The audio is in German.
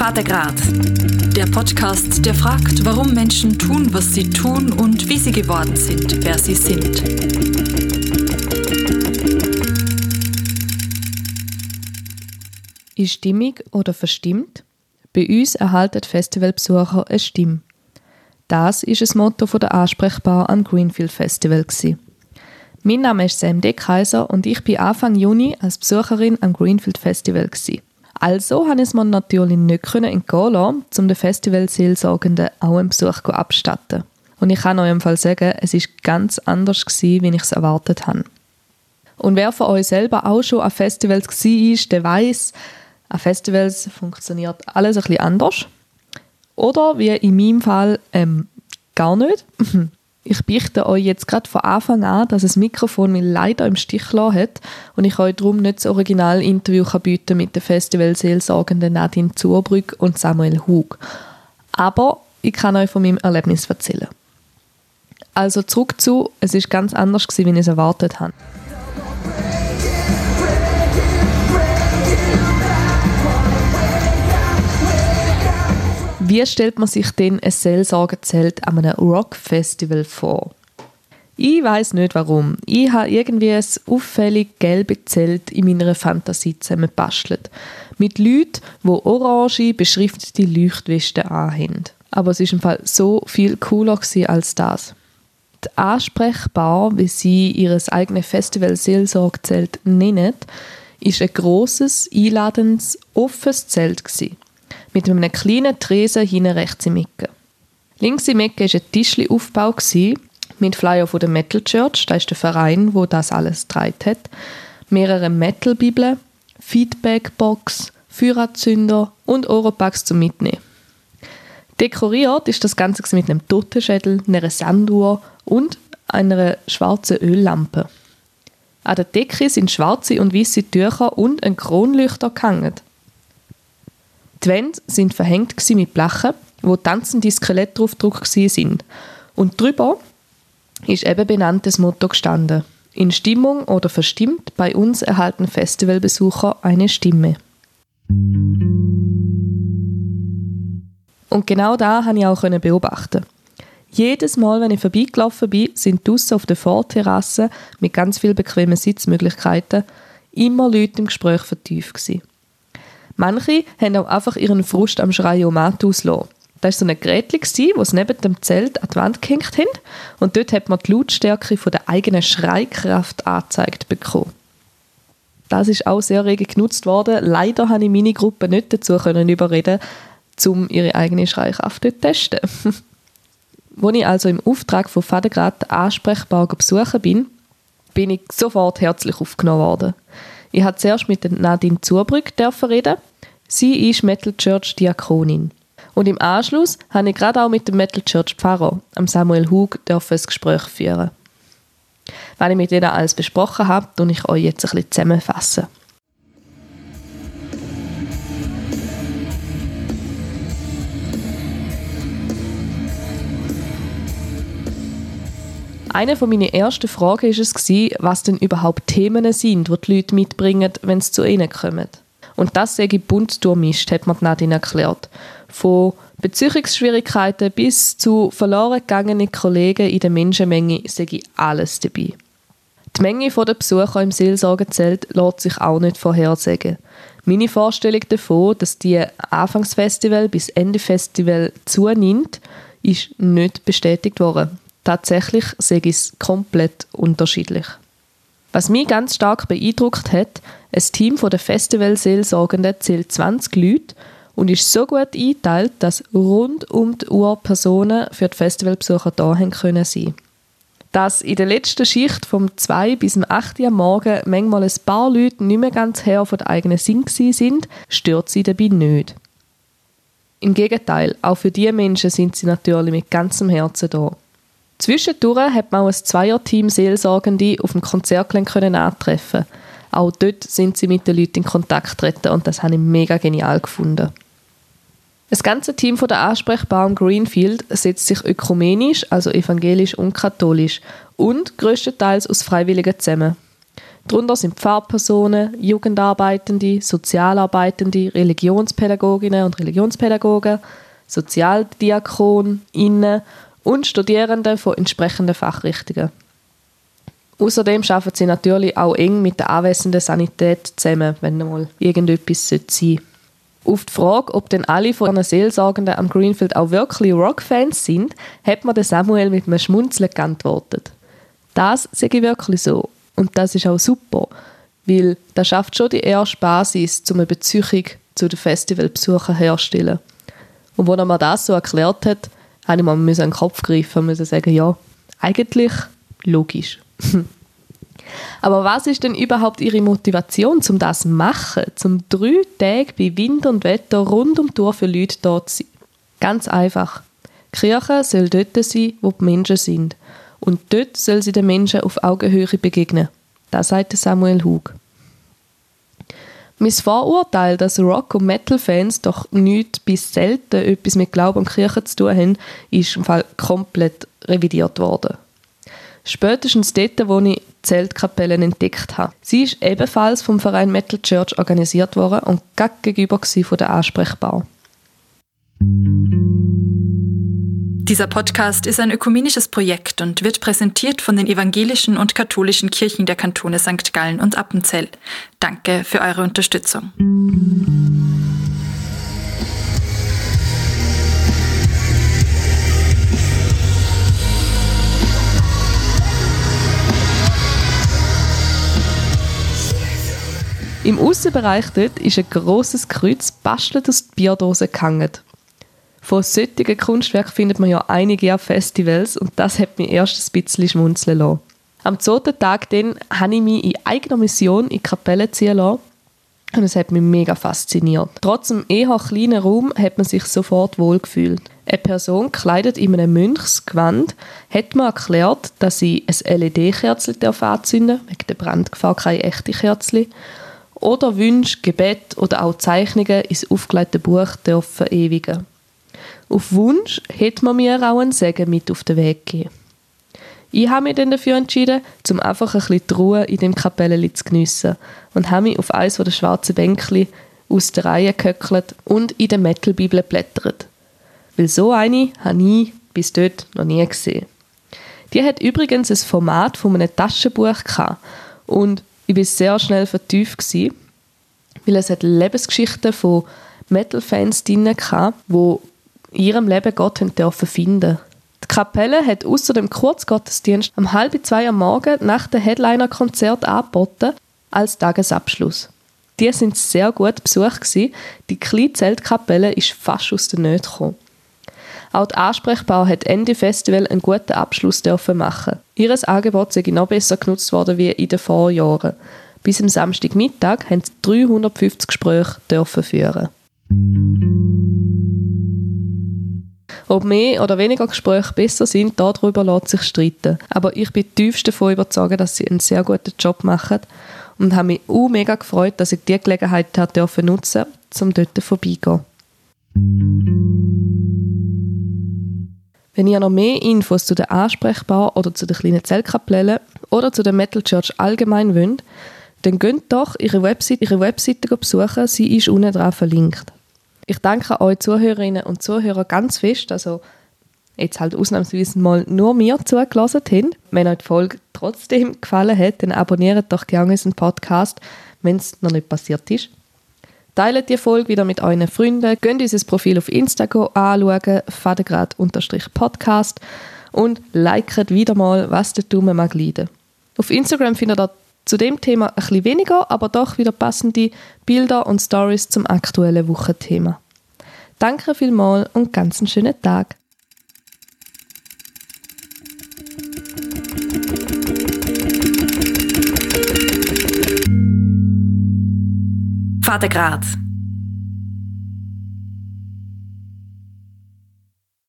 Vatergrad, der Podcast, der fragt, warum Menschen tun, was sie tun und wie sie geworden sind, wer sie sind. Ist stimmig oder verstimmt? Bei uns erhalten Festivalbesucher eine Stimme. Das ist das Motto der Ansprechbar am Greenfield Festival. Mein Name ist Sam D. Kaiser und ich bin Anfang Juni als Besucherin am Greenfield Festival. Also habe ich es mir natürlich nicht entgehen lassen, um den Festivalseelsorgenden auch einen Besuch abstatten. Und ich kann euch Fall sagen, es ist ganz anders gewesen, wie ich es erwartet habe. Und wer von euch selber auch schon an Festivals war, der weiß, an Festivals funktioniert alles ein bisschen anders. Oder wie in meinem Fall ähm, gar nicht. Ich beichte euch jetzt gerade von Anfang an, dass das Mikrofon mich leider im Stich gelassen hat und ich euch darum nicht das Originalinterview bieten mit den Festivalseelsorgenden Nadine Zurbrück und Samuel Hug. Aber ich kann euch von meinem Erlebnis erzählen. Also zurück zu, es ist ganz anders gewesen, wie ich es erwartet habe. Wie stellt man sich denn ein Seelsorgezelt an einem Rockfestival vor? Ich weiß nicht warum. Ich habe irgendwie ein auffällig gelbes Zelt in meiner Fantasie zusammengebastelt. Mit Leuten, die orange beschriftete Leuchtwesten anhaben. Aber es war im Fall so viel cooler als das. Die Ansprechbar, wie sie ihr eigenes Festival Seelsorgezelt nennen, ist ein grosses, einladendes, offenes Zelt gewesen mit einem kleinen Tresen hinten rechts im Ecke. Links im Ecke war ein Tischli-Aufbau mit Flyer von der Metal Church, das ist der Verein, wo das alles getragen hat, mehrere Metal-Bibeln, Feedback-Box, Feuerzünder und Oropax zum Mitnehmen. Dekoriert ist das Ganze mit einem Totenschädel, einer Sanduhr und einer schwarzen Öllampe. An der Decke sind schwarze und weiße Tücher und ein Kronleuchter gehangen. Die Wände sind verhängt mit Blechen, wo tanzende Skelette draufgedruckt sind. Und drüber ist eben benanntes Motto gestanden. In Stimmung oder verstimmt, bei uns erhalten Festivalbesucher eine Stimme. Und genau da habe ich auch beobachten. Jedes Mal, wenn ich vorbeigelaufen bin, sind draussen auf der Vorterrasse mit ganz vielen bequemen Sitzmöglichkeiten immer Leute im Gespräch vertieft gewesen. Manche haben auch einfach ihren Frust am Schreiomat auslassen. Das war so ein Gerät, das sie neben dem Zelt an die Wand gehängt haben. Und dort hat man die Lautstärke von der eigenen Schreikraft angezeigt bekommen. Das ist auch sehr rege genutzt worden. Leider konnte ich meine Gruppe nicht dazu überreden, um ihre eigene Schreikraft zu testen. Als ich also im Auftrag von Vatergrad ansprechbar besuchen bin, bin ich sofort herzlich aufgenommen worden. Ich habe zuerst mit Nadine Zurbrück reden Sie ist Metal Church Diakonin. Und im Anschluss habe ich gerade auch mit dem Metal Church Pfarrer, Samuel Hug, ein Gespräch führen. Wenn ich mit ihnen alles besprochen habe, tue ich euch jetzt ein bisschen zusammenfassen. Eine meiner ersten Fragen war es, was denn überhaupt Themen sind, die die Leute mitbringen, wenn sie zu ihnen kommen. Und das sei bunt durchmischt, hat mir Nadine erklärt. Von Beziehungsschwierigkeiten bis zu verloren gegangenen Kollegen in der Menschenmenge sei alles dabei. Die Menge der Besucher im Seelsorgezelt lässt sich auch nicht vorhersagen. Meine Vorstellung davon, dass die Anfangsfestival bis Ende Festival zunimmt, ist nicht bestätigt worden. Tatsächlich sehe ich es komplett unterschiedlich. Was mich ganz stark beeindruckt hat, ein Team der Festivalseelsorgenden zählt 20 Leute und ist so gut eingeteilt, dass rund um die Uhr Personen für die Festivalbesucher da haben können. Dass in der letzten Schicht vom 2 bis zum 8 Uhr morgen manchmal ein paar Leute nicht mehr ganz her von der eigenen Sinn sind, stört sie dabei nicht. Im Gegenteil, auch für diese Menschen sind sie natürlich mit ganzem Herzen da. Zwischendurch hat man auch ein Zweierteam Seelsorgende auf dem Konzertgelände antreffen. Auch dort sind sie mit den Leuten in Kontakt getreten und das habe ich mega genial gefunden. Das ganze Team von der Ansprechbaren Greenfield setzt sich ökumenisch, also evangelisch und katholisch, und größtenteils aus Freiwilligen zusammen. Darunter sind Pfarrpersonen, Jugendarbeitende, Sozialarbeitende, Religionspädagoginnen und Religionspädagogen, Sozialdiakoninnen und Studierende von entsprechenden Fachrichtungen. Außerdem arbeiten sie natürlich auch eng mit der anwesenden Sanität zusammen, wenn mal irgendetwas sein sollte. Auf die Frage, ob denn alle von den Seelsorgenden am Greenfield auch wirklich Rock-Fans sind, hat mir Samuel mit einem Schmunzeln geantwortet. Das sage ich wirklich so. Und das ist auch super, weil das schafft schon die erste Basis, um eine Beziehung zu den Festivalbesuchern herzustellen. Und als er mir das so erklärt hat, habe ich mir an den Kopf greifen und sagen, ja, eigentlich logisch. Aber was ist denn überhaupt Ihre Motivation, um das zu machen, um drei Tage bei Wind und Wetter rund um die Tour für Leute dort zu sein? Ganz einfach. Die Kirche soll dort sein, wo die Menschen sind. Und dort soll sie den Menschen auf Augenhöhe begegnen. Das sagt Samuel Hug. Mein Vorurteil, dass Rock- und Metal-Fans doch nicht bis selten etwas mit Glauben und Kirche zu tun haben, ist im Fall komplett revidiert worden. Spätestens dort, wo ich Zeltkapellen entdeckt habe. Sie ist ebenfalls vom Verein Metal Church organisiert worden und gegenüber von der Ansprechbar. Dieser Podcast ist ein ökumenisches Projekt und wird präsentiert von den evangelischen und katholischen Kirchen der Kantone St. Gallen und Appenzell. Danke für eure Unterstützung. Im Außenbereich dort ist ein grosses Kreuz bastelt aus Bierdosen gehangen. Von solchen Kunstwerken findet man ja einige auf Festivals und das hat mich erst ein bisschen schmunzeln lassen. Am zweiten Tag dann habe ich mich in eigener Mission in die Kapelle ziehen lassen und es hat mich mega fasziniert. Trotz dem eher kleinen Raum hat man sich sofort wohlgefühlt. Eine Person, gekleidet in einem Mönchsgewand, hat mir erklärt, dass sie ein LED-Kerzchen anzünden darf, wegen der Brandgefahr keine echte Kerzchen, oder Wünsche, Gebet oder auch Zeichnungen ins aufgelegte Buch dürfen verewigen. Auf Wunsch hätte man mir auch einen Segen mit auf den Weg gegeben. Ich habe mich dann dafür entschieden, um einfach ein bisschen die Ruhe in dem Kapellchen zu geniessen und habe mich auf eines der schwarzen Bänkchen aus der Reihe gehöckelt und in der Metal-Bibel blättert. Weil so eine habe ich bis dort noch nie gesehen. Die hat übrigens ein Format von einem Taschenbuch gehabt und ich war sehr schnell vertieft, gewesen, weil es hat Lebensgeschichten von Metal-Fans drin hatte, die in ihrem Leben Gott dürfen finden Die Kapelle hat außer dem Kurzgottesdienst um halb zwei am Morgen nach dem Headliner-Konzert angeboten als Tagesabschluss. Die sind sehr gut besucht gewesen. Die kleine Zeltkapelle ist fast aus der Nähe gekommen. Auch die Ansprechbar hat Ende Festival einen guten Abschluss dürfen machen. Ihres Angebot sei noch besser genutzt worden wie in den Vorjahren. Bis am Samstagmittag haben sie 350 Gespräche dürfen führen. Ob mehr oder weniger Gespräche besser sind, darüber lässt sich streiten. Aber ich bin tiefst davon überzeugt, dass sie einen sehr guten Job machen und habe mich auch mega gefreut, dass ich diese Gelegenheit nutzen durfte, um dort vorbeigehen. Wenn ihr noch mehr Infos zu der Ansprechbar oder zu der kleinen Zellkapelle oder zu der Metal Church allgemein wollt, dann geht doch ihre Webseite, ihre Webseite besuchen, sie ist unten dran verlinkt. Ich danke euch Zuhörerinnen und Zuhörer ganz fest, also jetzt halt ausnahmsweise mal nur mir zugelassen haben. Wenn euch die Folge trotzdem gefallen hat, dann abonniert doch gerne unseren Podcast, wenn es noch nicht passiert ist. Teilt die Folge wieder mit euren Freunden, könnt unser Profil auf Instagram anschauen, fadegrad-podcast und liket wieder mal, was der Dumme mag leiden. Auf Instagram findet ihr zu dem Thema ein bisschen weniger, aber doch wieder passende Bilder und Stories zum aktuellen Wochenthema. Danke vielmals und ganz einen schönen Tag. Vater Grad